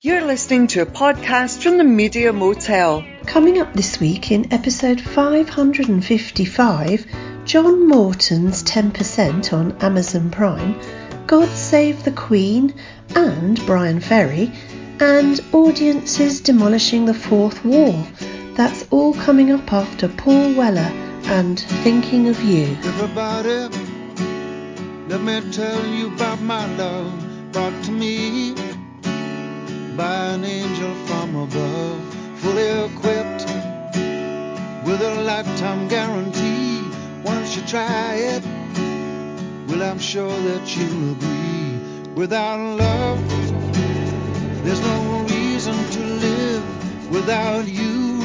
You're listening to a podcast from the Media Motel. Coming up this week in episode 555, John Morton's 10% on Amazon Prime, God Save the Queen and Bryan Ferry, and audiences demolishing the fourth wall. That's all coming up after Paul Weller and Thinking of You. Everybody, let me tell you about my love brought to me by an angel from above, fully equipped with a lifetime guarantee. Once you try it, well, I'm sure that you'll agree. Without love, there's no reason to live without you.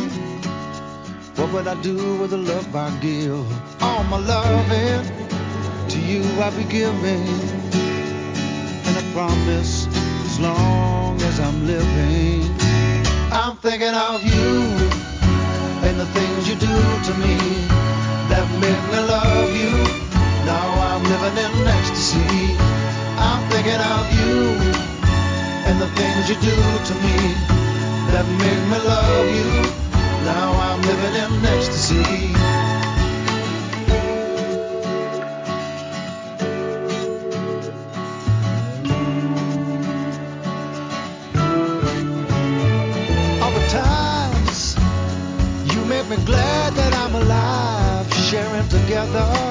What would I do with the love I give? All my loving to you I'll be giving, and I promise as long as I'm living, I'm thinking of you and the things you do to me that make me love you. Now I'm living in ecstasy. I'm thinking of you and the things you do to me that make me love you. Now I'm living in ecstasy. other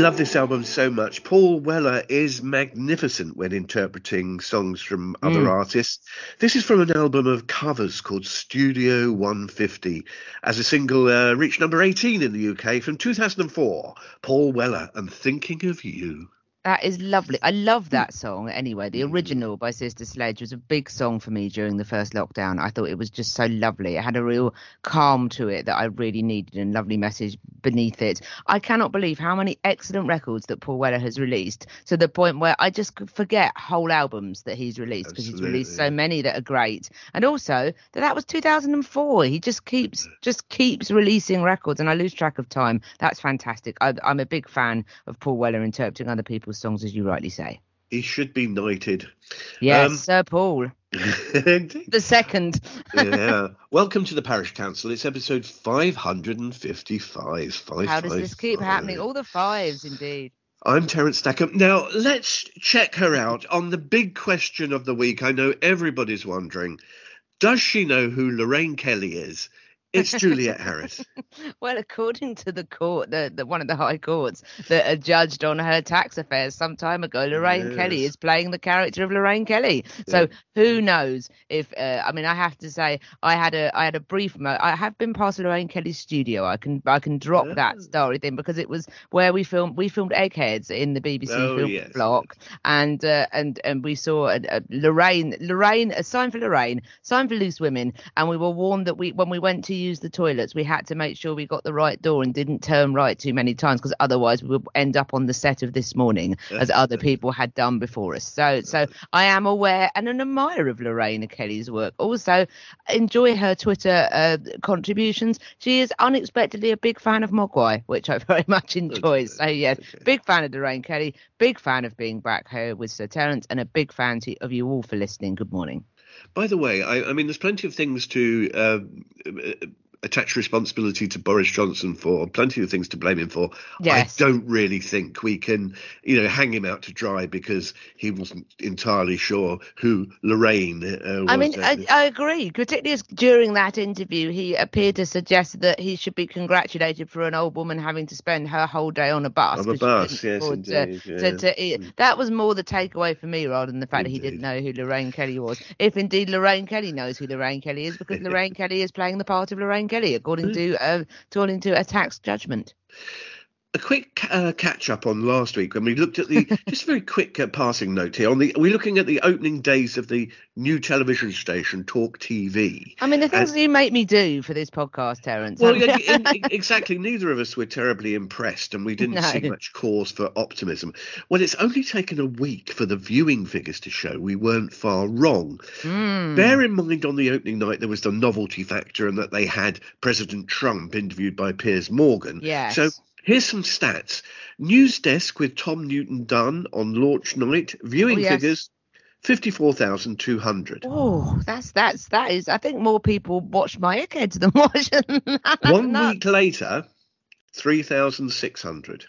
love this album so much. Paul Weller is magnificent when interpreting songs from other artists. This is from an album of covers called Studio 150. As a single, uh, reached number 18 in the UK from 2004. Paul Weller and Thinking of You. That is lovely. I love hmm. that song anyway. The hmm. original by Sister Sledge was a big song for me during the first lockdown. I thought it was just so lovely. It had a real calm to it that I really needed and lovely message beneath it. I cannot believe how many excellent records that Paul Weller has released to the point where I just forget whole albums that he's released because he's released so many that are great. And also that that was 2004. He just keeps just keeps releasing records and I lose track of time. That's fantastic. I, I'm a big fan of Paul Weller interpreting other songs as you rightly say. He should be knighted. Yes, Um, Sir Paul. The second. yeah. Welcome to the Parish Counsel. It's episode 555. Five, How does five, this keep five. happening? All the fives, indeed. I'm Terence Stackham. Now, let's check her out on the big question of the week. I know everybody's wondering does she know who Lorraine Kelly is? It's Juliet Harris. Well, according to the court, the, the one of the high courts that adjudged on her tax affairs some time ago, Lorraine Kelly is playing the character of Lorraine Kelly. So who knows if? Uh, I mean, I have to say, I had a I had a brief. Mo- I have been past Lorraine Kelly's studio. I can I can drop Oh. that story thing because it was where we filmed we filmed Eggheads in the BBC Oh, film yes. block, and uh, and and we saw a, a Lorraine Lorraine a sign for Lorraine, sign for loose women, and we were warned that we when we went to use the toilets, we had to make sure we got the right door and didn't turn right too many times because otherwise we would end up on the set of this morning as other people had done before us. So so I am aware and an admirer of Lorraine Kelly's work. Also enjoy her Twitter uh, contributions. She is unexpectedly a big fan of Mogwai, which I very much enjoy. So yes, big fan of Lorraine Kelly, big fan of being back here with Sir Terence, and a big fan to, of you all for listening. Good morning. By the way, I, I mean, there's plenty of things to uh, attach responsibility to Boris Johnson for, plenty of things to blame him for. Yes. I don't really think we can, you know, hang him out to dry because he wasn't entirely sure who Lorraine uh, was. I mean, I, I agree. Particularly as during that interview, he appeared to suggest that he should be congratulated for an old woman having to spend her whole day on a bus. On a bus, yes, indeed, to- yeah. Mm. to eat. That was more the takeaway for me rather than the fact that he didn't know who Lorraine Kelly was. If indeed Lorraine Kelly knows who Lorraine Kelly is, because Lorraine Kelly is playing the part of Lorraine Kelly, according to uh, according to a tax judgment. A quick uh, catch up on last week when we looked at the just a very quick uh, passing note here on the we're looking at the opening days of the new television station Talk TV. I mean, the things And- you make me do for this podcast, Terence. Well, yeah, in- exactly. Neither of us were terribly impressed, and we didn't see much cause for optimism. Well, it's only taken a week for the viewing figures to show we weren't far wrong. Mm. Bear in mind, on the opening night, there was the novelty factor, and that they had President Trump interviewed by Piers Morgan. Yes. So. Here's some stats. News desk with Tom Newton Dunn on launch night. Viewing Oh, yes. figures 54,200. Oh, that's that's that is. I think more people watch my eggheads than watch. One No. week later, 3,600.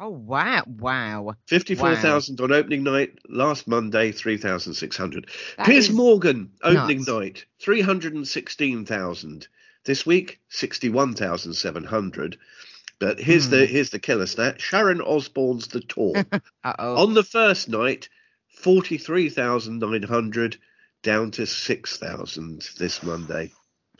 Oh wow, wow. 54,000 on opening night. Last Monday, 3,600. That Piers Morgan, opening nuts. night, 316,000. This week, 61,700. But here's Hmm. the here's the killer stat. Sharon Osbourne's The Talk. Uh oh. on the first night, 43,900 down to 6,000 this Monday.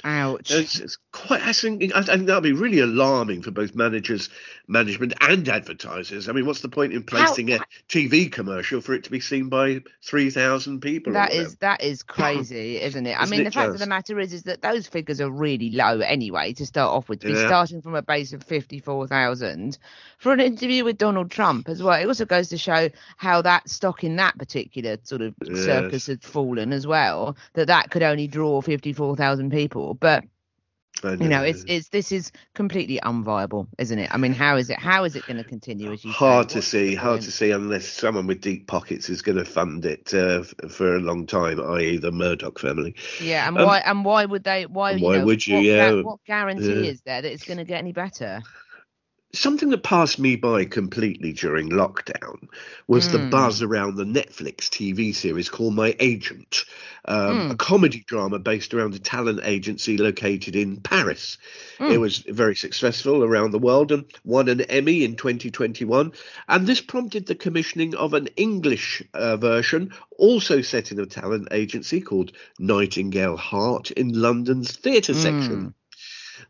Ouch. It's, it's quite. I think, I think that'll be really alarming for both managers, management, and advertisers. I mean, what's the point in placing a TV commercial for it to be seen by three thousand people? That is that is crazy, isn't it? I Isn't mean, it the fact of the matter is, is that those figures are really low anyway to start off with. To be Yeah. starting from a base of fifty-four thousand for an interview with Donald Trump as well. It also goes to show how that stock in that particular sort of Yes. circus had fallen as well. That that could only draw fifty-four thousand people, but You know, it's it's this is completely unviable, isn't it? I mean, how is it? How is it going to continue? As you say? hard to What's see. Hard to see unless someone with deep pockets is going to fund it uh, for a long time, i.e., the Murdoch family. Yeah, and Um, why and why would they? Why? why know, would you? What, Yeah. what guarantee Yeah. is there that it's going to get any better? Something that passed me by completely during lockdown was the Mm. buzz around the Netflix TV series called My Agent, um, Mm. a comedy drama based around a talent agency located in Paris. Mm. It was very successful around the world and won an Emmy in 2021. And this prompted the commissioning of an English uh, version, also set in a talent agency called Nightingale Hart in London's theatre section.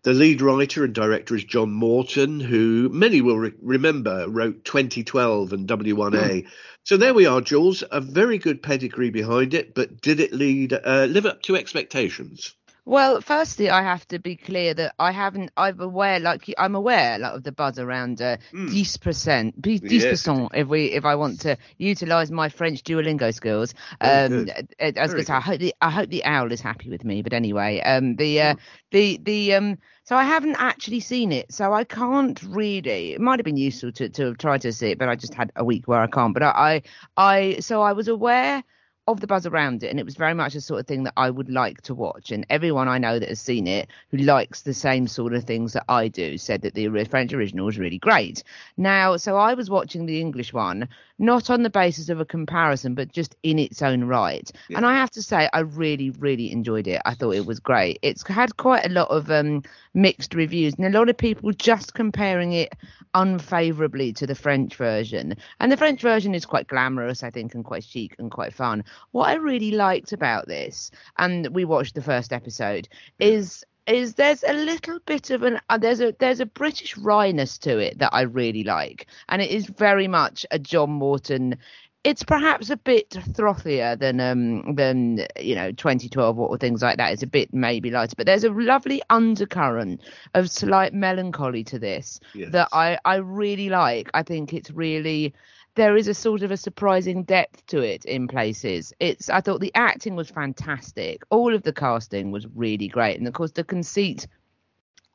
The lead writer and director is John Morton, who many will re- remember wrote 2012 and W1A. So there we are, Jules. A very good pedigree behind it, but did it lead uh, live up to expectations? Well, firstly, I have to be clear that I haven't. I'm aware, like I'm aware, like of the buzz around uh, dix percent, dix Hmm. Yes. percent. If we, if I want to utilise my French Duolingo skills, um, uh, I was Very going to say, I hope the, I hope the owl is happy with me. But anyway, um, the, uh, the, the, um, so I haven't actually seen it, so I can't really. It might have been useful to to have tried to see it, but I just had a week where I can't. But I, I, I so I was aware of the buzz around it, and it was very much the sort of thing that I would like to watch. And everyone I know that has seen it, who likes the same sort of things that I do, said that the French original was really great. Now, so I was watching the English one, not on the basis of a comparison, but just in its own right. And I have to say, I really, really enjoyed it. I thought it was great. It's had quite a lot of um, mixed reviews, and a lot of people just comparing it unfavourably to the French version. And the French version is quite glamorous, I think, and quite chic and quite fun. What I really liked about this, and we watched the first episode, is is there's a little bit of an uh, there's a there's a British wryness to it that I really like, and it is very much a John Morton. It's perhaps a bit frothier than um than you know 2012 or things like that. It's a bit maybe lighter, but there's a lovely undercurrent of slight melancholy to this Yes. that I I really like. I think it's really there is a sort of a surprising depth to it in places. It's I thought the acting was fantastic. All of the casting was really great, and of course the conceit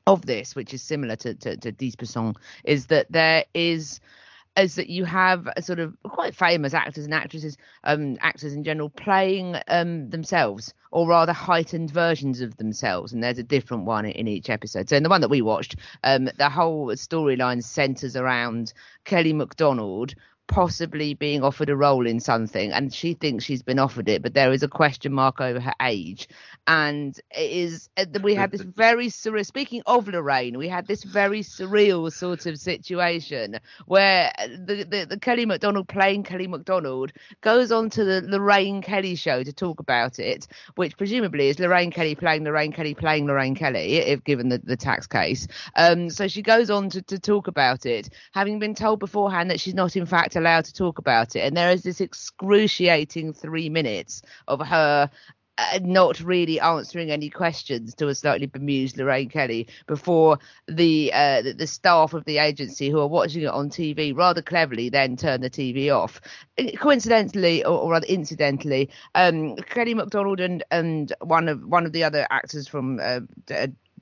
of this, which is similar to to, to Dix pour cent, is that there is is that you have a sort of quite famous actors and actresses, um, actors in general, playing um, themselves, or rather heightened versions of themselves. And there's a different one in each episode. So in the one that we watched, um, the whole storyline centres around Kelly MacDonald possibly being offered a role in something and she thinks she's been offered it but there is a question mark over her age. And it is uh, we had this very surreal speaking of lorraine we had this very surreal sort of situation where the, the, the kelly mcdonald playing kelly mcdonald goes on to the lorraine kelly show to talk about it which presumably is lorraine kelly playing lorraine kelly playing lorraine kelly if given the, the tax case. Um so she goes on to, to talk about it having been told beforehand that she's not in fact allowed to talk about it and there is this excruciating three minutes of her uh, not really answering any questions to a slightly bemused Lorraine Kelly before the, uh, the the staff of the agency who are watching it on TV rather cleverly then turn the TV off. Uh, Coincidentally, or, or rather incidentally, um, Kelly MacDonald and and one of one of the other actors from uh,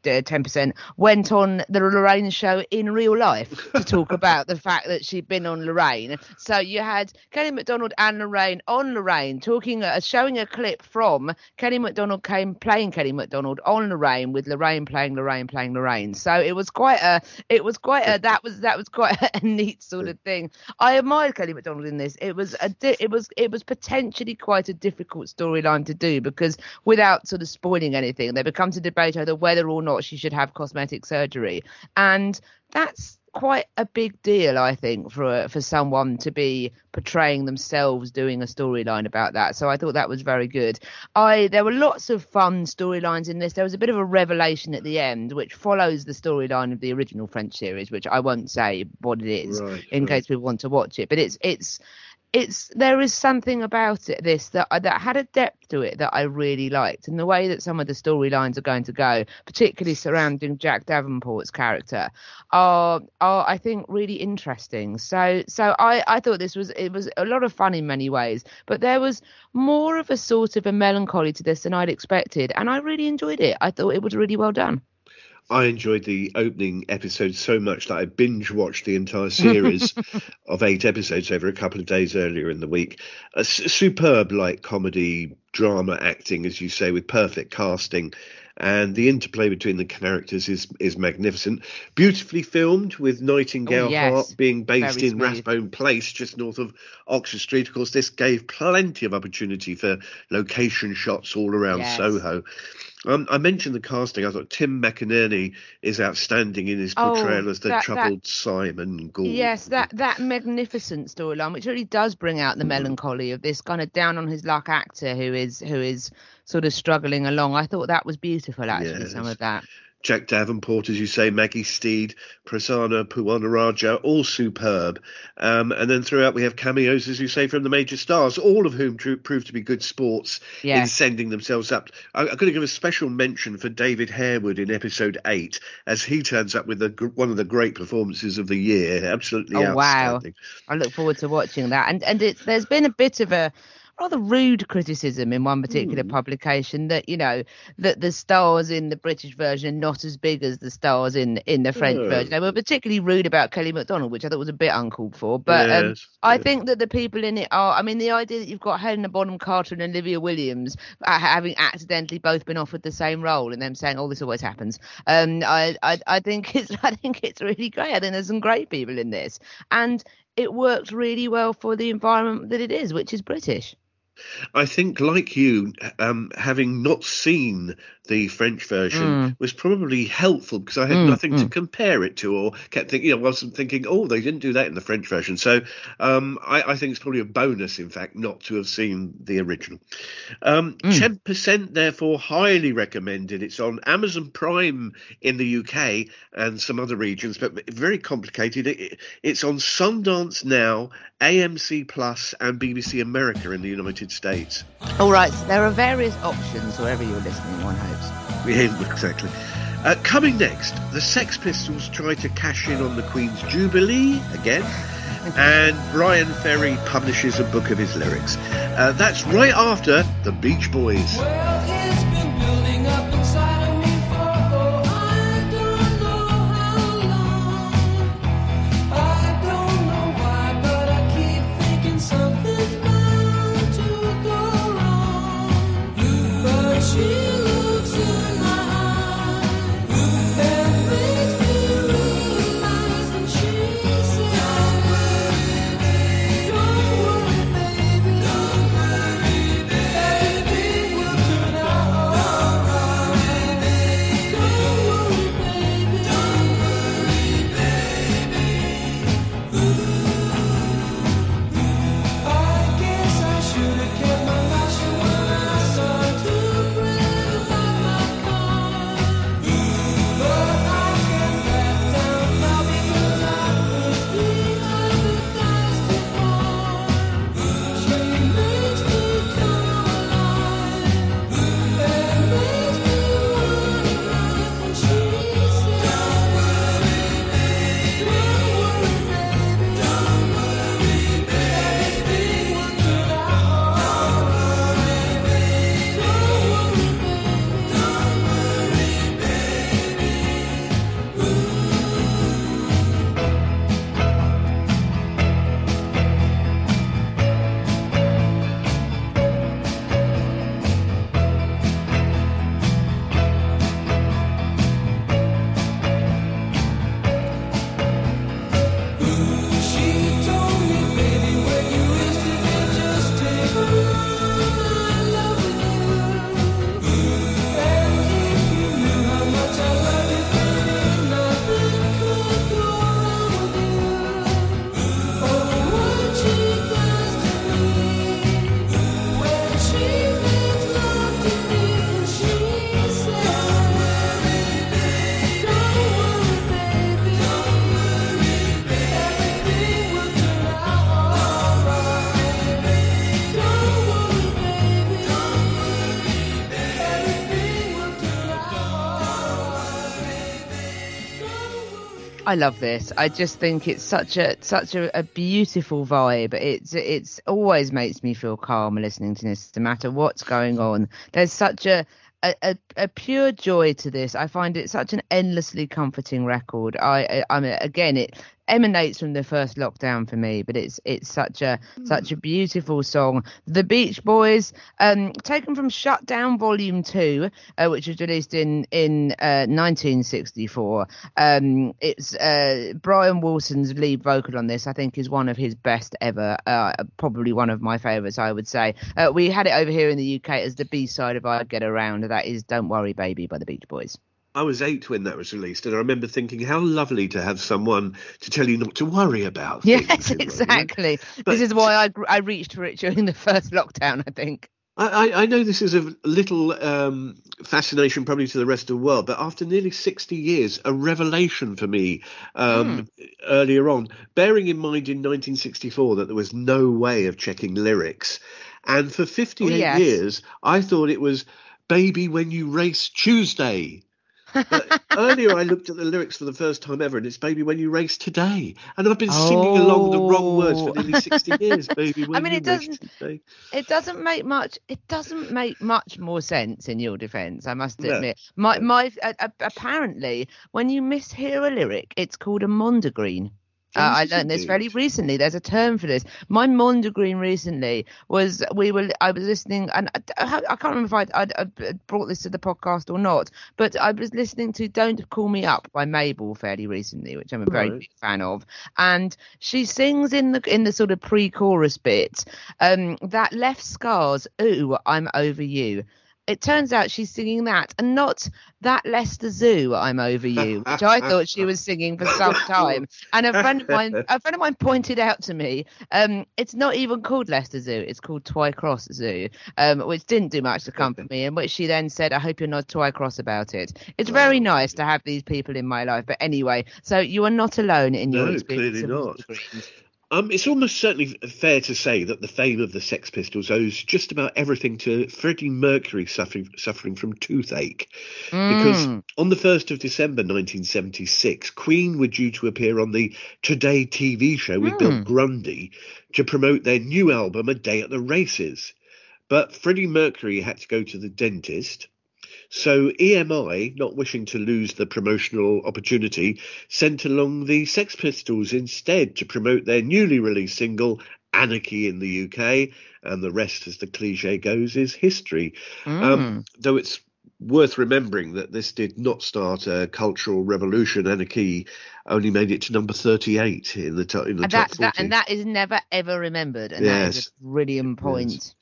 d- ten percent went on the Lorraine show in real life to talk about the fact that she'd been on Lorraine. So you had Kelly MacDonald and Lorraine on Lorraine talking, uh, showing a clip from Kelly MacDonald came playing Kelly MacDonald on Lorraine with Lorraine playing Lorraine playing Lorraine. So it was quite a, it was quite a, that was that was quite a neat sort of thing. I admired Kelly MacDonald in this. It was a, di- it was it was potentially quite a difficult storyline to do because without sort of spoiling anything, there becomes a debate over whether or not she should have cosmetic surgery, and that's quite a big deal, I think, for uh, for someone to be portraying themselves doing a storyline about that. So I thought that was very good. I there were lots of fun storylines in this. There was a bit of a revelation at the end, which follows the storyline of the original French series, which I won't say what it is Right, in right. case people want to watch it. But it's it's it's there is something about it this that uh, that had a depth to it that I really liked. And the way that some of the storylines are going to go particularly surrounding Jack Davenport's character are are I think really interesting. So so I I thought this was it was a lot of fun in many ways but there was more of a sort of a melancholy to this than I'd expected and I really enjoyed it. I thought it was really well done I enjoyed the opening episode so much that I binge watched the entire series of eight episodes over a couple of days earlier in the week. A s- superb, like comedy, drama acting, as you say, with perfect casting. And the interplay between the characters is is magnificent. Beautifully filmed, with Nightingale Oh, yes. Hart being based in. Rathbone Place, just north of Oxford Street. Of course, this gave plenty of opportunity for location shots all around Yes. Soho. Um, I mentioned the casting. I thought Tim McInnerny is outstanding in his Oh, portrayal as the that- that- troubled Simon Gould. Yes, that that magnificent storyline, which really does bring out the melancholy of this kind of down on his luck actor who is who is sort of struggling along. I thought that was beautiful, actually. Some of that. Jack Davenport, as you say, Maggie Steed, Prasanna Puwanarajah, all superb. Um, and then throughout we have cameos, as you say, from the major stars, all of whom tr- proved to be good sports Yeah. in sending themselves up. I, I'm going to give a special mention for David Harewood in episode eight, as he turns up with the, one of the great performances of the year. Absolutely Oh, wow. I look forward to watching that. And and it, there's been a bit of a rather rude criticism in one particular publication that you know that the stars in the British version are not as big as the stars in in the French version. They were particularly rude about Kelly MacDonald, which I thought was a bit uncalled for. But um, Yes, I think that the people in it are. I mean, the idea that you've got Helena Bonham Carter and Olivia Williams uh, having accidentally both been offered the same role, and them saying, "Oh, this always happens." Um, I, I I think it's I think it's really great. I think there's some great people in this, and it worked really well for the environment that it is, which is British. I think, like you, um, having not seen the French version Mm. was probably helpful because I had Mm, nothing to mm. compare it to, or kept thinking, you know, wasn't thinking, oh, they didn't do that in the French version. So um, I, I think it's probably a bonus, in fact, not to have seen the original. Um, Mm. 10%, therefore, highly recommended. It's on Amazon Prime in the UK and some other regions, but very complicated. It, it's on Sundance Now, AMC Plus, and BBC America in the United States. All right, so there are various options wherever you're listening. One hopes. Yeah, exactly. Uh, coming next, the Sex Pistols try to cash in on the Queen's Jubilee again, and Bryan Ferry publishes a book of his lyrics. Uh, that's right after the Beach Boys. I love this. I just think it's such a such a, a beautiful vibe. It's it's always makes me feel calm listening to this, no matter what's going on. There's such a a, a, pure joy to this. I find it such an endlessly comforting record. I, I mean again it emanates from the first lockdown for me, but it's it's such a such a beautiful song. The Beach Boys, um, taken from Shut Down Volume Two, uh, which was released in in uh, 1964. Um, it's uh, Brian Wilson's lead vocal on this. I think is one of his best ever. Uh, probably one of my favourites, I would say. Uh, we had it over here in the UK as the B side of I Get Around. That is Don't Worry Baby by the Beach Boys. I was eight when that was released, and I remember thinking how lovely to have someone to tell you not to worry about. Yes, you know, you exactly. But- this is why I I reached for it during the first lockdown. I think. I, I- know this is a little um, fascination probably to the rest of the world, but after nearly 60 years, a revelation for me um, earlier on, bearing in mind in 1964 that there was no way of checking lyrics. And for 58 Oh, yes. years, I thought it was Baby When You Race Tuesday. But earlier, I looked at the lyrics for the first time ever, and it's "Baby When You Race Today," and I've been singing along the wrong words for Oh. nearly sixty years. Baby, when mean, you it doesn't- It doesn't make much. It doesn't make much more sense in your defence. I must No. admit. My my uh, uh, apparently, when you mishear a lyric, it's called a mondegreen. Uh, I learned this fairly recently. There's a term for this. My mondegreen recently was we were. I was listening, and I, I I can't remember if I'd, I'd brought this to the podcast or not, but I was listening to "Don't Call Me Up" by Mabel fairly recently, which I'm a very Right. big fan of, and she sings in the in the sort of pre-chorus bit um, that left scars. Ooh, I'm over you. It turns out she's singing that and not that Leicester Zoo. I'm over you, which I thought she was singing for some time. And a friend of mine, a friend of mine pointed out to me, um, it's not even called Leicester Zoo. It's called Twycross Zoo, um, which didn't do much to comfort me. And which she then said, "I hope you're not Twycross about it." It's very nice to have these people in my life. But anyway, so you are not alone in your No, experience. clearly not. Um, it's almost certainly fair to say that the fame of the Sex Pistols owes just about everything to Freddie Mercury suffering suffering from toothache. Because Mm. on the 1st of December 1976, Queen were due to appear on the Today TV show with Bill Mm. Grundy to promote their new album, A Day at the Races. But Freddie Mercury had to go to the dentist. So EMI, not wishing to lose the promotional opportunity, sent along the Sex Pistols instead to promote their newly released single Anarchy in the UK, and the rest, as the cliche goes, is history. Mm. Um, though it's worth remembering that this did not start a cultural revolution. Anarchy only made it to number 38 in the, to- in the and top that, 40. that and that is never ever remembered, and that is Yes. a brilliant point.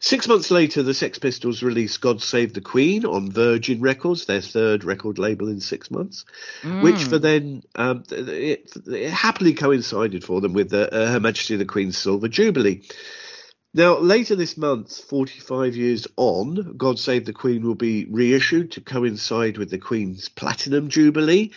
Six months later, the Sex Pistols released God Save the Queen on Virgin Records, their third record label in six months, which Mm. for then um, it, it happily coincided for them with the, uh, Her Majesty the Queen's Silver Jubilee. Now, later this month, 45 years on, God Save the Queen will be reissued to coincide with the Queen's Platinum Jubilee.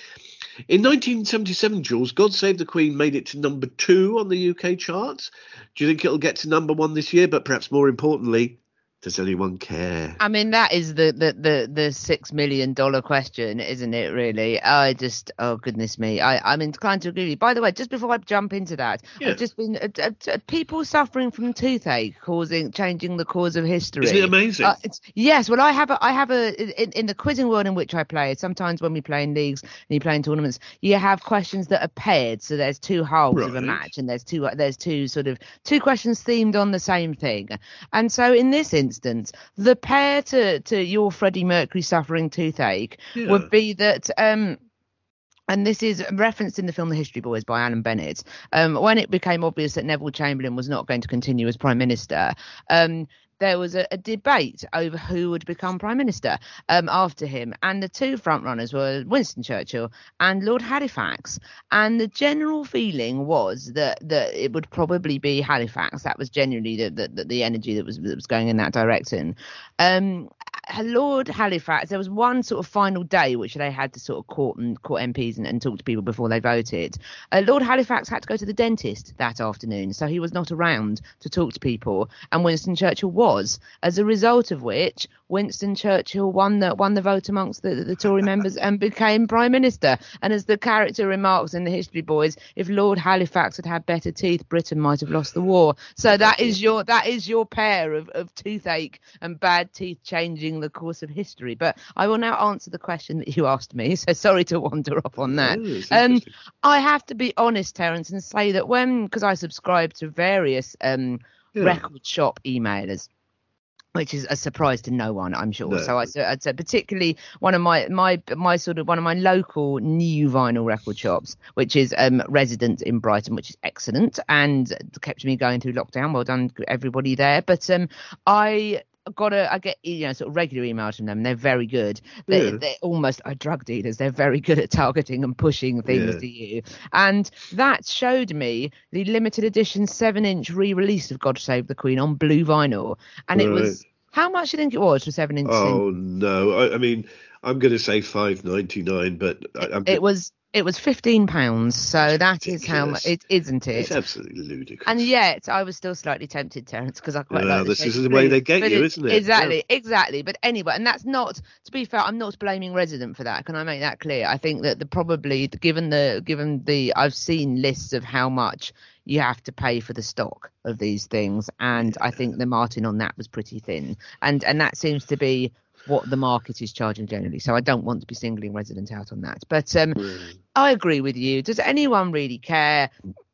In 1977, Jules, God Save the Queen made it to number two on the UK charts. Do you think it'll get to number one this year? But perhaps more importantly, does anyone care? I mean, that is the, the, the, the six million dollar question, isn't it? Really, I just, oh goodness me, I, I'm inclined to agree with you. By the way, just before I jump into that, Yeah. I've just been uh, uh, uh, people suffering from toothache causing changing the course of history. Isn't it amazing? Uh, yes, well, I have a, I have a in, in the quizzing world in which I play. Sometimes when we play in leagues and you play in tournaments, you have questions that are paired. So there's two halves of a match, and there's two there's two sort of two questions themed on the same thing. And so in this instance, the pair to to your Freddie Mercury suffering toothache Yeah. would be that. um and this is referenced in the film The History Boys by Alan Bennett. Um, when it became obvious that Neville Chamberlain was not going to continue as Prime Minister, um, there was a, a debate over who would become Prime Minister um, after him. And the two frontrunners were Winston Churchill and Lord Halifax. And the general feeling was that, that it would probably be Halifax. That was genuinely the, the, the, the energy that was, that was going in that direction. Um, Lord Halifax, there was one sort of final day which they had to sort of court and court MPs and, and talk to people before they voted. Uh, Lord Halifax had to go to the dentist that afternoon, so he was not around to talk to people, and Winston Churchill was. As a result of which, Winston Churchill won the won the vote amongst the, the Tory members and became prime minister. And as the character remarks in the History Boys, if Lord Halifax had had better teeth, Britain might have lost the war. So that is your that is your pair of, of toothache and bad teeth changing the course of history. But I will now answer the question that you asked me. So sorry to wander off on that. Oh, it's Um. I have to be honest, Terence, and say that when because I subscribe to various um Yeah. record shop emailers which is a surprise to no one, I'm sure. No. So I said, I'd say particularly one of my my my sort of one of my local new vinyl record shops, which is um Resident in Brighton, which is excellent and kept me going through lockdown. Well done, everybody there. But um, I got a I get you know sort of regular emails from them. They're very good. They're, Yeah. they're almost like drug dealers. They're very good at targeting and pushing things Yeah. to you. And that showed me the limited edition seven inch re-release of God Save the Queen on blue vinyl, and it was How much do you think it was for seven inch? Oh no! I, I mean, I'm going to say five ninety nine, but I, I'm, it was it was fifteen pounds. So that is how much it isn't it? It's absolutely ludicrous. And yet, I was still slightly tempted, Terence, because I quite like. the this is the way they get But you, it- isn't it? Exactly, exactly. But anyway, and that's not. To be fair, I'm not blaming resident for that. Can I make that clear? I think that the probably given the given the I've seen lists of how much you have to pay for the stock of these things, and I think the margin on that was pretty thin, and and that seems to be what the market is charging generally. So I don't want to be singling resident out on that, but um. I agree with you. Does anyone really care?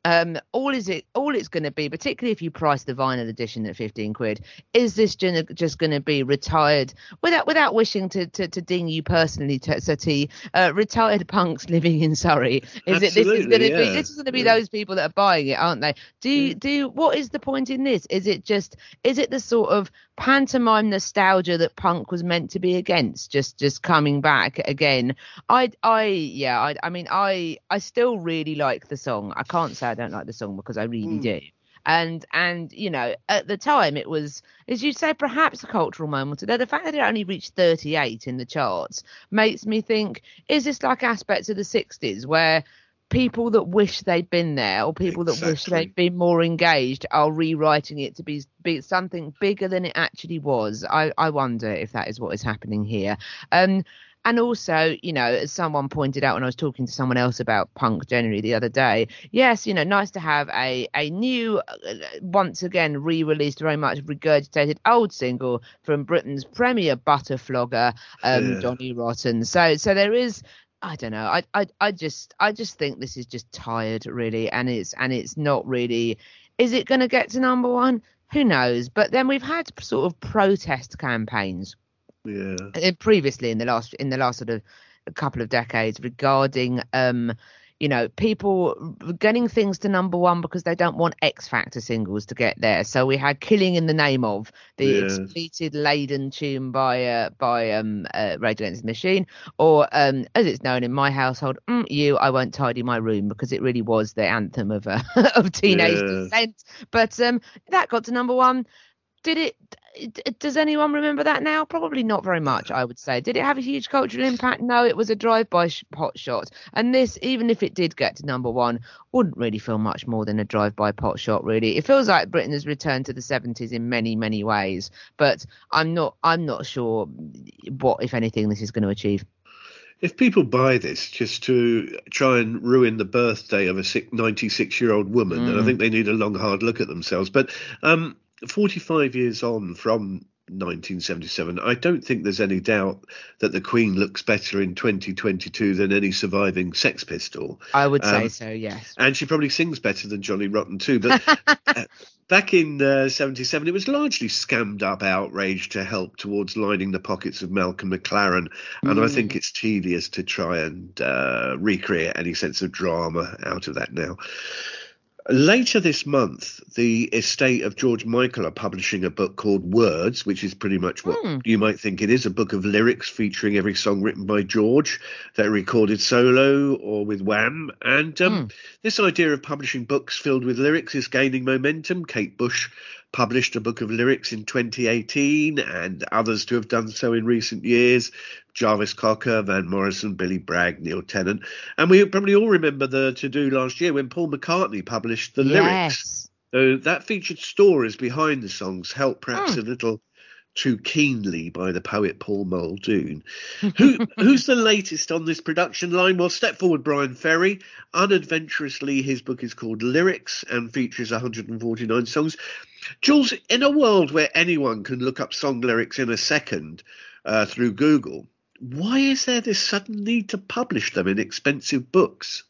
Um, all is it all it's going to be, particularly if you price the vinyl edition at fifteen quid, is this gonna, just going to be retired without without wishing to to, to ding you personally, T- Sati, uh, retired punks living in Surrey? Is it this is going to be this is going to be Yeah. those people that are buying it, aren't they? Do you, do what is the point in this? Is it just is it the sort of pantomime nostalgia that punk was meant to be against, just just coming back again? I I yeah, I I mean I I still really like the song. I can't say I don't like the song because I really mm. do. And and you know at the time it was as you say perhaps a cultural moment. Though the fact that it only reached 38 in the charts makes me think: is this like aspects of the 60s where people that wish they'd been there or people that wish they'd been more engaged are rewriting it to be be something bigger than it actually was? I I wonder if that is what is happening here. Um, and also, you know, as someone pointed out when I was talking to someone else about punk generally the other day, yes, you know, nice to have a a new, uh, once again re-released, very much regurgitated old single from Britain's premier butterflogger, um, Yeah. Johnny Rotten. So, so there is. I don't know. I, I I just I just think this is just tired really, and it's and it's not really. Is it going to get to number one? Who knows? But then we've had sort of protest campaigns yeah. previously in the last in the last sort of couple of decades regarding um you know people getting things to number one because they don't want X Factor singles to get there. So we had "Killing in the Name of" the Yes. expletive laden tune by uh, by um uh, Rage Against the Machine, or um as it's known in my household, mm, "You I Won't Tidy My Room" because it really was the anthem of uh, of teenage Yeah. dissent. But um that got to number one. Did it? Does anyone remember that now? Probably not very much, I would say. Did it have a huge cultural impact? No, it was a drive-by sh- pot shot. And this, even if it did get to number one, wouldn't really feel much more than a drive-by pot shot. Really, it feels like Britain has returned to the 70s in many, many ways. But I'm not, I'm not sure what, if anything, this is going to achieve. If people buy this just to try and ruin the birthday of a 96 year old woman, then I think they need a long, hard look at themselves. But um, 45 years on from 1977, I don't think there's any doubt that the Queen looks better in 2022 than any surviving Sex Pistol. I would say Um, so. Yes. And she probably sings better than Johnny Rotten too. But uh, back in uh, 77, it was largely scammed up outrage to help towards lining the pockets of Malcolm McLaren. And I think it's tedious to try and uh, recreate any sense of drama out of that now. Later this month, the estate of George Michael are publishing a book called Words, which is pretty much what you might think it is a book of lyrics featuring every song written by George that recorded solo or with Wham. And um, this idea of publishing books filled with lyrics is gaining momentum. Kate Bush published a book of lyrics in 2018, and others to have done so in recent years. Jarvis Cocker, Van Morrison, Billy Bragg, Neil Tennant. And we probably all remember the to do last year when Paul McCartney published the lyrics. So that featured stories behind the songs, helped perhaps hmm. a little too keenly by the poet Paul Muldoon. Who, who's the latest on this production line? Well, step forward, Bryan Ferry. Unadventurously, his book is called Lyrics and features 149 songs. Jules, in a world where anyone can look up song lyrics in a second uh, through Google, why is there this sudden need to publish them in expensive books?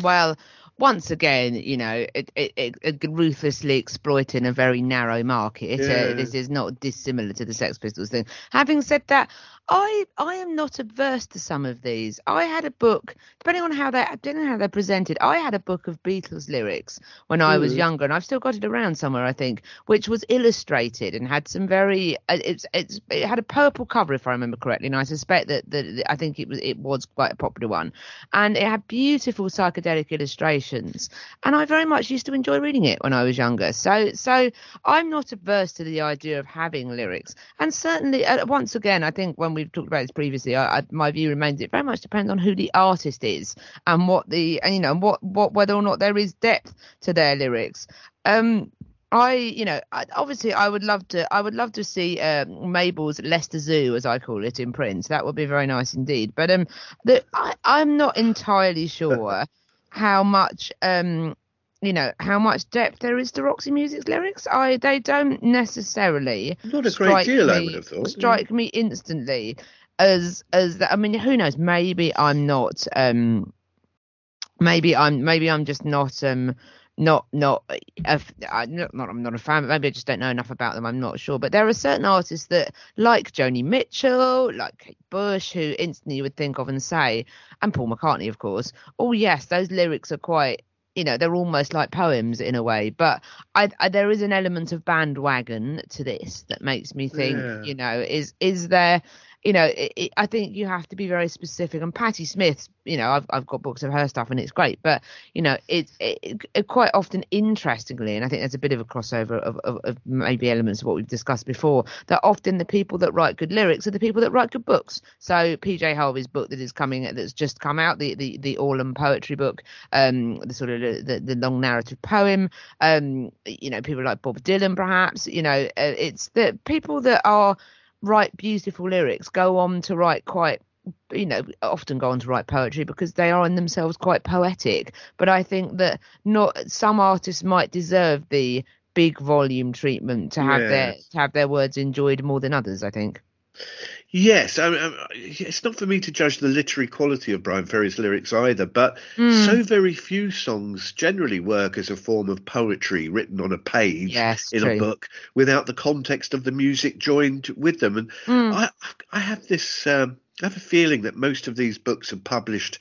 Well, once again, you know, it, it, it, ruthlessly exploiting a very narrow market. Yeah. Uh, this is not dissimilar to the Sex Pistols thing. Having said that, I I am not averse to some of these. I had a book, depending on how they depending on how they're presented. I had a book of Beatles lyrics when I was younger, and I've still got it around somewhere, I think, which was illustrated and had some very. uh, It's it's it had a purple cover, if I remember correctly, and I suspect that that I think it was it was quite a popular one, and it had beautiful psychedelic illustrations, and I very much used to enjoy reading it when I was younger. So so I'm not averse to the idea of having lyrics, and certainly uh, once again, I think when we've talked about this previously, I, I, my view remains it very much depends on who the artist is and what the and you know what what whether or not there is depth to their lyrics. Um, I, you know, I, obviously, I would love to. I would love to see um, Mabel's Leicester Zoo, as I call it, in print. That would be very nice indeed. But um, the, I, I'm not entirely sure how much um, you know, how much depth there is to Roxy Music's lyrics. I they don't necessarily Not a great strike deal, I me- would have thought. Strike me instantly as as that. I mean, who knows? Maybe I'm not. um Maybe I'm. Maybe I'm just not. um not not a, I- not not I'm not a fan, but maybe I just don't know enough about them. I'm not sure. But there are certain artists that, like Joni Mitchell, like Kate Bush, who instantly you would think of and say, and Paul McCartney, of course. Oh yes, those lyrics are quite. You know, they're almost like poems in a way, but I, I there is an element of bandwagon to this that makes me think. Yeah. You know, is is there you know, it, it, I think you have to be very specific. And Patti Smith's, you know, I've I've got books of her stuff and it's great, but you know, it's it, it, quite often, interestingly, and I think there's a bit of a crossover of, of, of maybe elements of what we've discussed before. That often the people that write good lyrics are the people that write good books. So PJ Harvey's book that is coming, that's just come out, the the the Orlam poetry book, um, the sort of the, the, the long narrative poem, um, you know, people like Bob Dylan, perhaps, you know, uh, it's the people that are write beautiful lyrics go on to write quite you know often go on to write poetry because they are in themselves quite poetic. But i think that not some artists might deserve the big volume treatment to have their to have their words enjoyed more than others i think Yes, I, I, it's not for me to judge the literary quality of Bryan Ferry's lyrics either, but Hmm. so very few songs generally work as a form of poetry written on a page Yes, in true. a book without the context of the music joined with them. And Hmm. I, I have this, um, I have a feeling that most of these books are published.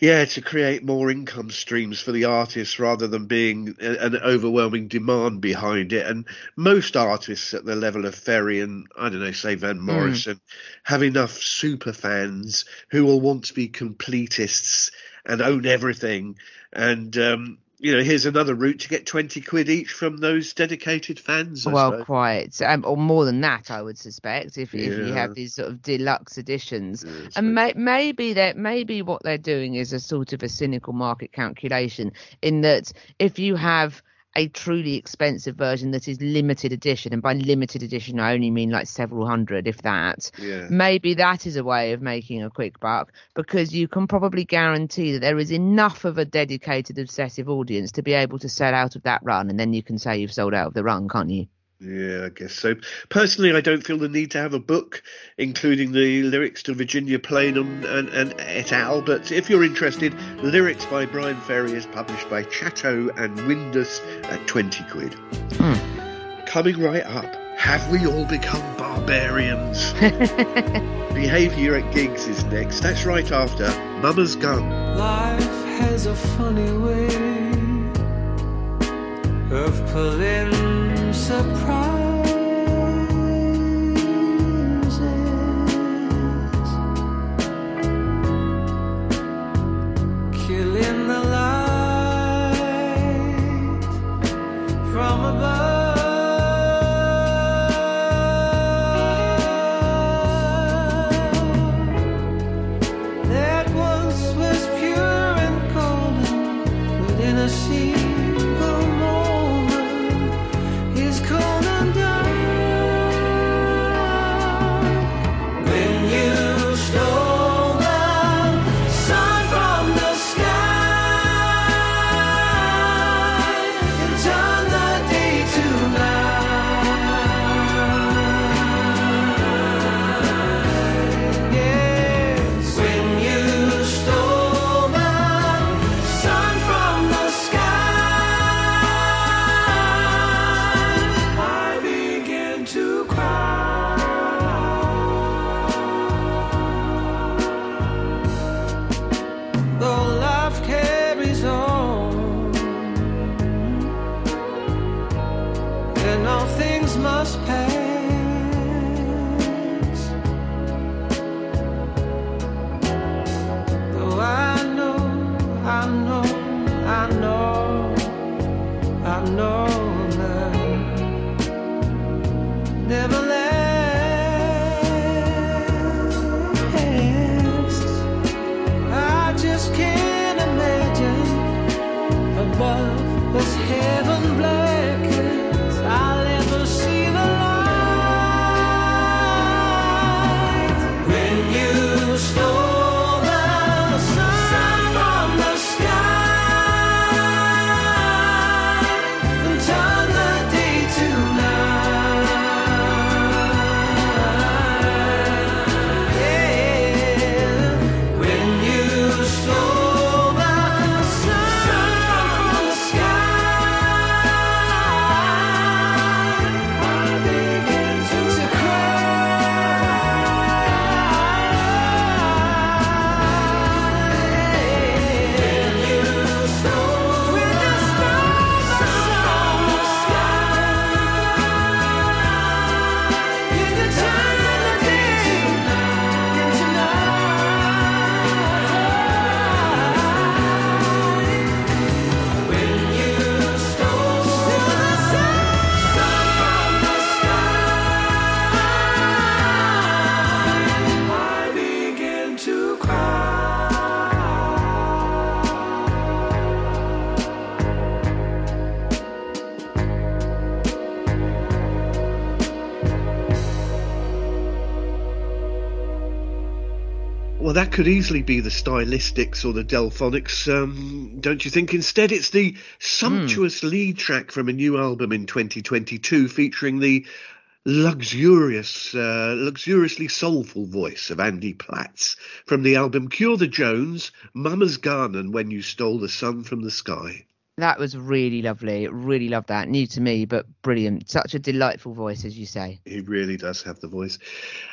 Yeah, to create more income streams for the artists rather than being an overwhelming demand behind it. And most artists at the level of Ferry and, I don't know, say Van Morrison, have enough super fans who will want to be completists and own everything. And, um, you know, here's another route to get 20 quid each from those dedicated fans. I well suppose. quite um, or more than that i would suspect if, if you have these sort of deluxe editions Yes, and may, maybe that maybe what they're doing is a sort of a cynical market calculation in that if you have a truly expensive version that is limited edition and by limited edition i only mean like several hundred if that Yeah. maybe that is a way of making a quick buck because you can probably guarantee that there is enough of a dedicated obsessive audience to be able to sell out of that run and then you can say you've sold out of the run can't you Yeah, I guess so. Personally, I don't feel the need to have a book including the lyrics to Virginia Plain and, and, and et al. But if you're interested, Lyrics by Bryan Ferry is published by Chatto and Windus at 20 quid. Hmm. Coming right up, have we all become barbarians? Behaviour at gigs is next. That's right after Mama's Gun. Life has a funny way of pulling surprises, could easily be the stylistics or the Delphonics, um, don't you think? Instead, it's the sumptuous lead track from a new album in 2022 featuring the luxurious, uh, luxuriously soulful voice of Andy Platts from the album Cure the Jones, Mama's Gun, and When You Stole the Sun from the Sky. That was really lovely. Really loved that. New to me, but brilliant. Such a delightful voice, as you say. He really does have the voice.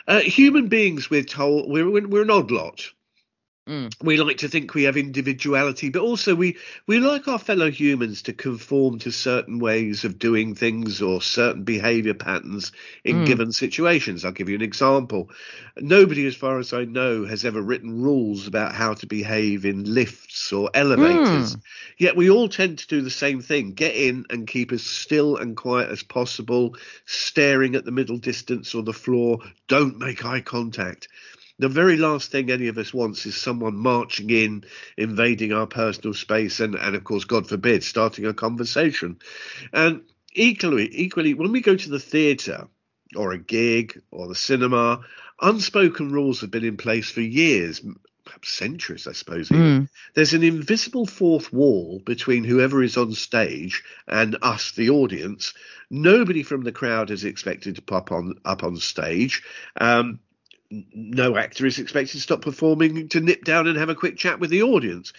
Uh, human beings, we're told, we're, we're an odd lot. Mm. We like to think we have individuality, but also we, we like our fellow humans to conform to certain ways of doing things or certain behavior patterns in Mm. given situations. I'll give you an example. Nobody, as far as I know, has ever written rules about how to behave in lifts or elevators. Yet we all tend to do the same thing get in and keep as still and quiet as possible, staring at the middle distance or the floor. Don't make eye contact. The very last thing any of us wants is someone marching in, invading our personal space, and, and of course, God forbid, starting a conversation. And equally, equally, when we go to the theatre or a gig or the cinema, unspoken rules have been in place for years, perhaps centuries, I suppose. Mm. There's an invisible fourth wall between whoever is on stage and us, the audience. Nobody from the crowd is expected to pop on up on stage. Um, no actor is expected to stop performing to nip down and have a quick chat with the audience.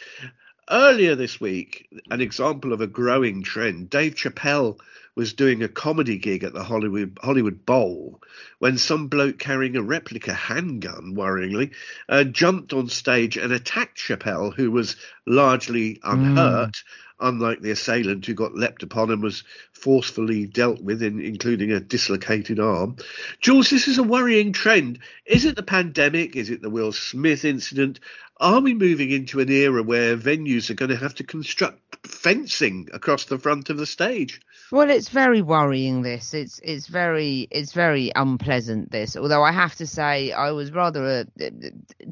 Earlier this week, an example of a growing trend, Dave Chappelle was doing a comedy gig at the Hollywood Hollywood Bowl when some bloke carrying a replica handgun, worryingly, uh, jumped on stage and attacked Chappelle, who was largely unhurt, unlike the assailant who got leapt upon and was forcefully dealt with, in, including a dislocated arm. Jules, this is a worrying trend. Is it the pandemic? Is it the Will Smith incident? Are we moving into an era where venues are going to have to construct fencing across the front of the stage? Well, it's very worrying. This it's it's very it's very unpleasant. This, although I have to say, I was rather uh,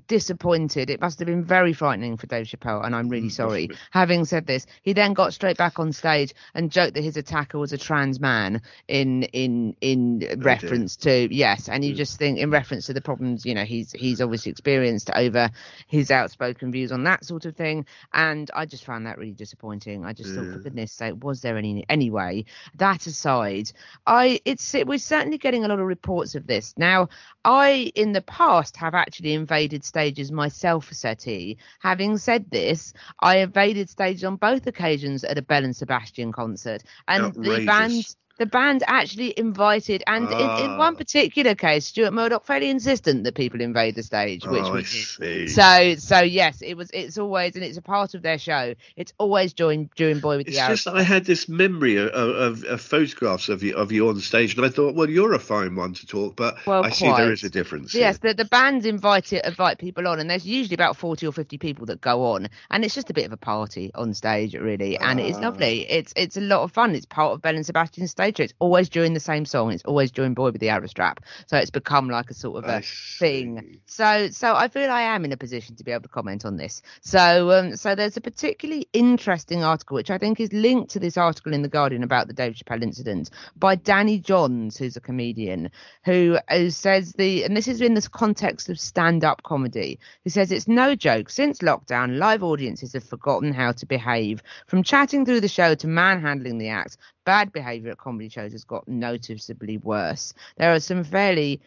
disappointed. It must have been very frightening for Dave Chappelle, and I'm really sorry. Having said this, he then got straight back on stage and joked that his was a trans man in in in reference to yes, and you mm. just think in reference to the problems you know he's he's obviously experienced over his outspoken views on that sort of thing, and I just found that really disappointing. I just thought, for goodness sake, was there any any way? That aside, I it's it, we're certainly getting a lot of reports of this now. I in the past have actually invaded stages myself, Seti. Having said this, I invaded stages on both occasions at a Belle and Sebastian concert, and the Outrageous. band the band actually invited, and in, in Ah. one particular case, Stuart Murdoch fairly insistent that people invade the stage, which Oh, we I did. see. So, so yes, it was. It's always, and it's a part of their show. It's always during during Boy with It's the Arrow. just I had this memory of, of, of photographs of you of you on stage, and I thought, well, you're a fine one to talk, but Well, I see there is a difference. Yes, here. the, the bands invite it, invite people on, and there's usually about forty or fifty people that go on, and it's just a bit of a party on stage, really, and it's Ah. lovely. It's it's a lot of fun. It's part of Belle and Sebastian's stage It's always during the same song. It's always during Boy with the Arrow Strap, so it's become like a sort of a thing. So so I feel I am in a position to be able to comment on this. So um so there's a particularly interesting article which I think is linked to this article in the Guardian about the Dave Chappelle incident by Danny Johns, who's a comedian, who, who says the and this is in this context of stand-up comedy. Who says it's no joke. Since lockdown, live audiences have forgotten how to behave. From chatting through the show to manhandling the act, bad behaviour at comedy shows has got noticeably worse. There are some fairly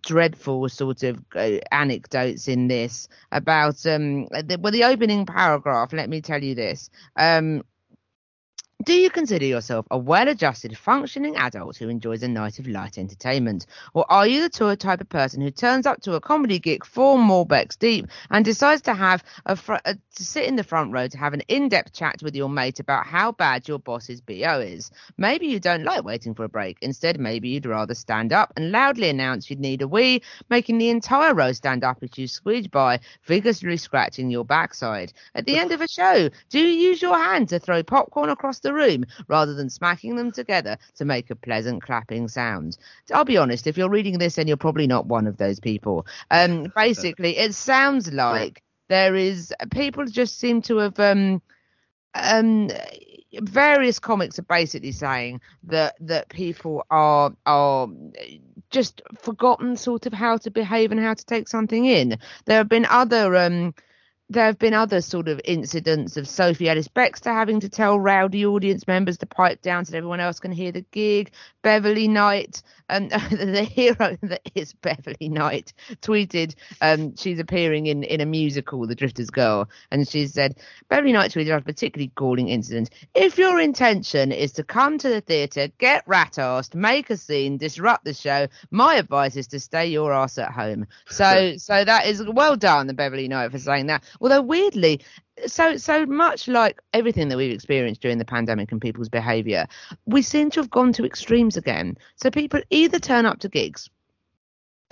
dreadful sort of uh, anecdotes in this about um the, well the opening paragraph let me tell you this um do you consider yourself a well adjusted, functioning adult who enjoys a night of light entertainment? Or are you the tour type of person who turns up to a comedy gig four Morbecks deep and decides to have a, fr- uh to sit in the front row to have an in depth chat with your mate about how bad your boss's BO is? Maybe you don't like waiting for a break. Instead, maybe you'd rather stand up and loudly announce you'd need a wee, making the entire row stand up as you squeeze by, vigorously scratching your backside. At the end of a show, do you use your hand to throw popcorn across the room rather than smacking them together to make a pleasant clapping sound? I'll be honest, if you're reading this, then you're probably not one of those people. Um, basically, it sounds like there is people just seem to have um um various comics are basically saying that that people are are just forgotten sort of how to behave and how to take something in there have been other um there have been other sort of incidents of Sophie Ellis Bextor having to tell rowdy audience members to pipe down so everyone else can hear the gig. Beverly Knight, um, the hero that is Beverly Knight, tweeted um, she's appearing in, in a musical, The Drifter's Girl, and she said, Beverly Knight tweeted a particularly galling incident. If your intention is to come to the theatre, get rat-arsed, make a scene, disrupt the show, my advice is to stay your ass at home. So, so that is well done, the Beverly Knight, for saying that. Although weirdly, so so much like everything that we've experienced during the pandemic and people's behaviour, we seem to have gone to extremes again. So people either turn up to gigs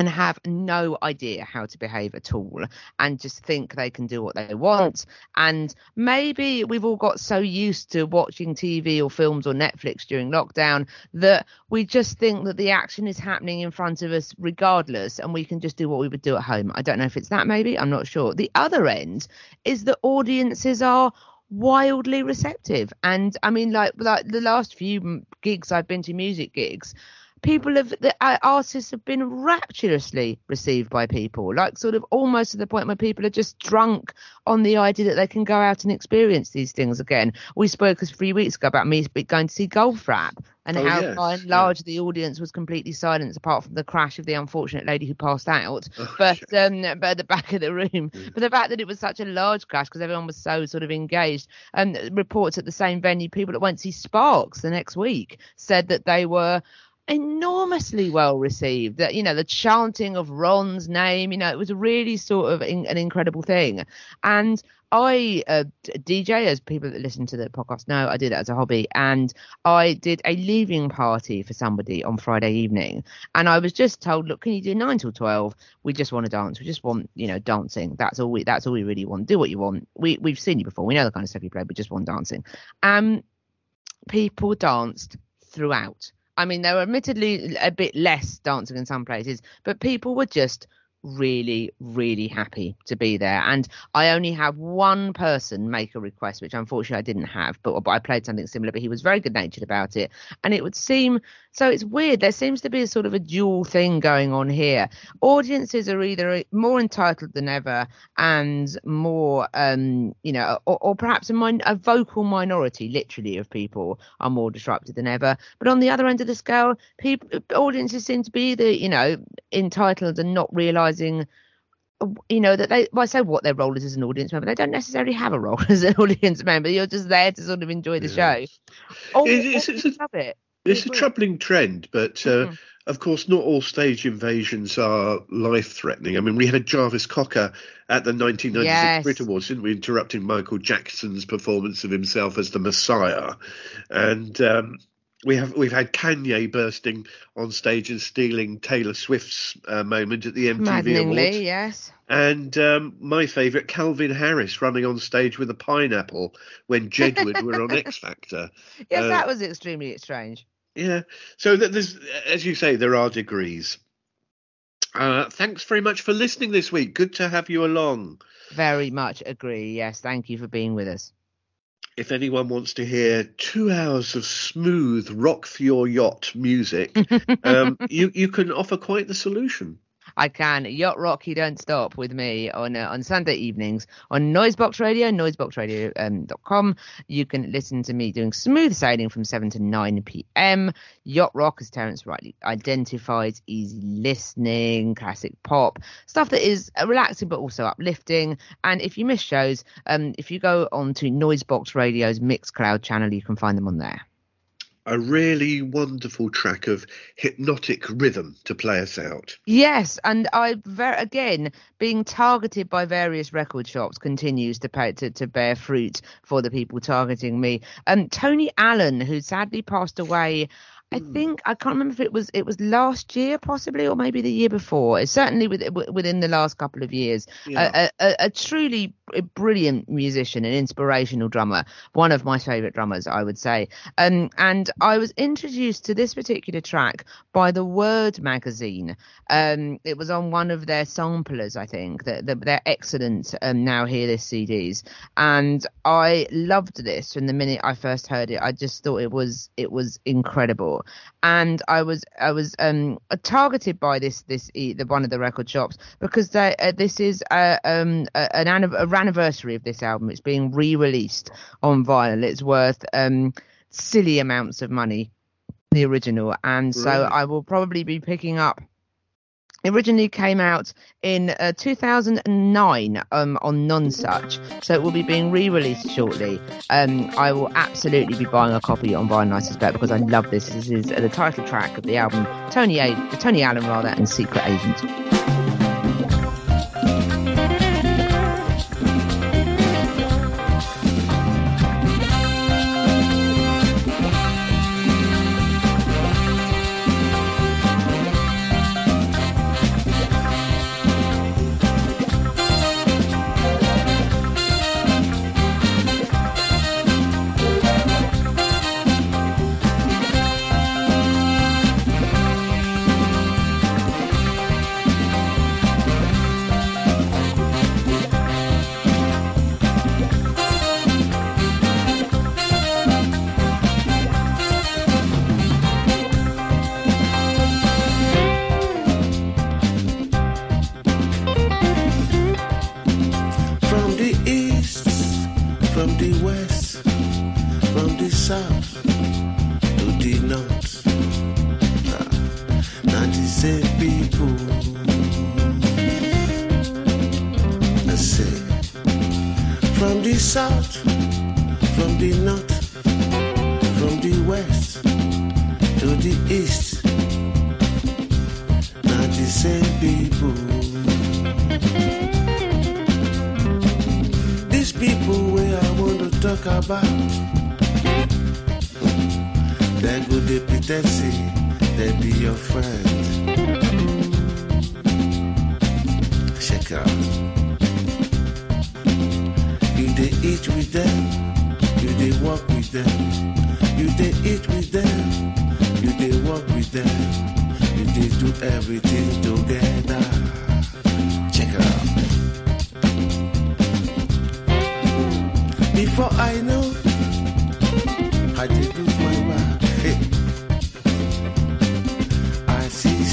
and have no idea how to behave at all and just think they can do what they want. And maybe we've all got so used to watching TV or films or Netflix during lockdown that we just think that the action is happening in front of us regardless and we can just do what we would do at home. I don't know if it's that maybe i'm not sure. The other end is that audiences are wildly receptive. And i mean like like the last few gigs i've been to music gigs people have the uh, artists have been rapturously received by people like sort of almost to the point where people are just drunk on the idea that they can go out and experience these things again. We spoke a few weeks ago about me going to see Goldfrapp and Oh, how yes, by and yeah. large the audience was completely silent apart from the crash of the unfortunate lady who passed out. Oh, but um but at the back of the room but the fact that it was such a large crash because everyone was so sort of engaged and reports at the same venue people that went to see sparks the next week said that they were enormously well received that you know the chanting of ron's name you know it was really sort of in, an incredible thing and I uh, DJ, as people that listen to the podcast know, I do that as a hobby, and I did a leaving party for somebody on Friday evening, and I was just told, look, can you do nine till twelve? We just want to dance. We just want, you know, dancing. That's all we. That's all we really want. Do what you want. We we've seen you before. We know the kind of stuff you play. We just want dancing. Um, people danced throughout. I mean, there were admittedly a bit less dancing in some places, but people were just really, really happy to be there. And I only have one person make a request, which unfortunately I didn't have, but, but I played something similar, but he was very good natured about it. And it would seem so it's weird. There seems to be a sort of a dual thing going on here. Audiences are either more entitled than ever and more, um, you know, or, or perhaps a, min- a vocal minority, literally, of people are more disrupted than ever. But on the other end of the scale, people, audiences seem to be the, you know, entitled and not realizing you know that they well, I say what their role is as an audience member. They don't necessarily have a role as an audience member. You're just there to sort of enjoy the Yeah. show. All, It- it's- it's a- love it. It's a troubling trend, but uh, Mhm. of course, not all stage invasions are life threatening. I mean, we had Jarvis Cocker at the 1996 Yes. Brit Awards, didn't we? Interrupting Michael Jackson's performance of himself as the Messiah. And um, we have we've had Kanye bursting on stage and stealing Taylor Swift's uh, moment at the MTV Maddeningly, Awards. yes. And um, my favourite, Calvin Harris, running on stage with a pineapple when Jedward were on X Factor. Yes, Uh, that was extremely strange. Yeah. So th- there's, as you say, there are degrees. Uh, thanks very much for listening this week. Good to have you along. Very much agree. Yes, thank you for being with us. If anyone wants to hear two hours of smooth rock for your yacht music, um, you you can offer quite the solution. I can yacht rock you don't stop with me on uh, on Sunday evenings on Noisebox Radio, noiseboxradio.com. You can listen to me doing smooth sailing from 7 to 9 p.m. Yacht rock, as Terence rightly identifies, easy listening, classic pop, stuff that is uh, relaxing but also uplifting. And if you miss shows, um, if you go on to Noisebox Radio's Mixcloud channel, you can find them on there. A really wonderful track of hypnotic rhythm to play us out. Yes, and I ver- again being targeted by various record shops continues to pay to, to bear fruit for the people targeting me. Um, Tony Allen, who sadly passed away. I think I can't remember if it was it was last year possibly or maybe the year before. It's certainly with, within the last couple of years. Yeah. A, a, a truly brilliant musician, an inspirational drummer, one of my favourite drummers, I would say. Um, and I was introduced to this particular track by the Word magazine. Um, it was on one of their samplers, I think. They're, they're, they're excellent um, now hear this CDs, and I loved this from the minute I first heard it. I just thought it was it was incredible, and I was I was um targeted by this this the one of the record shops because they, uh, this is uh, um a- an anniversary of this album. It's being re-released on vinyl. It's worth um silly amounts of money, the original, and so. I will probably be picking up. It originally came out in uh, 2009 um, on Nonesuch, so it will be being re-released shortly. Um, I will absolutely be buying a copy on vinyl, I suspect, because I love this. This is the title track of the album, Tony A- Tony Allen rather, and Secret Agent.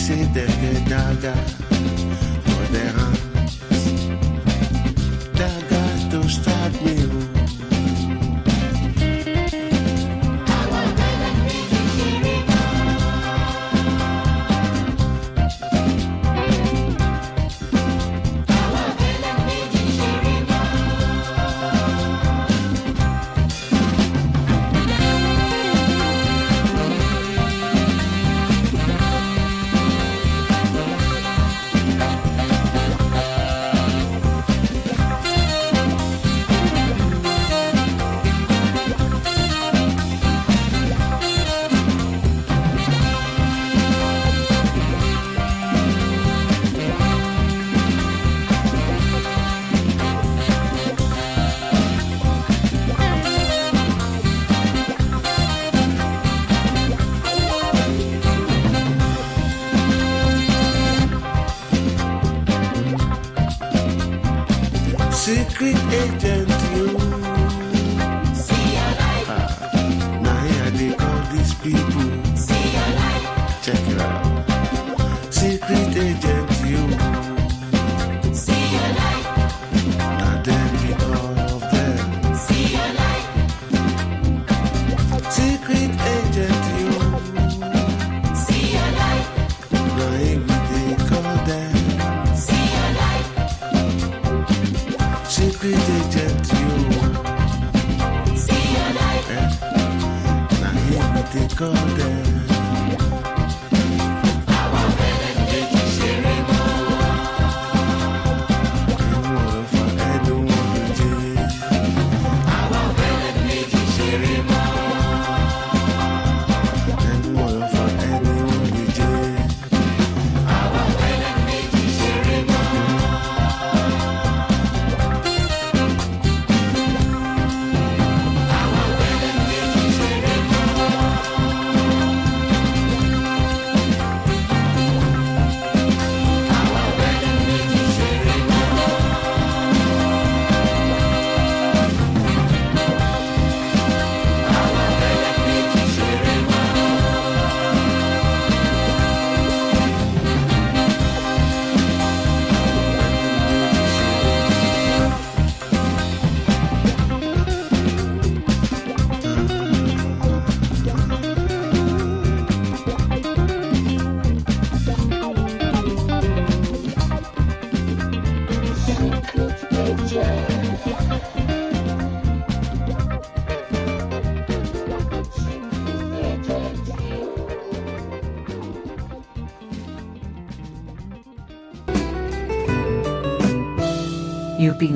See say they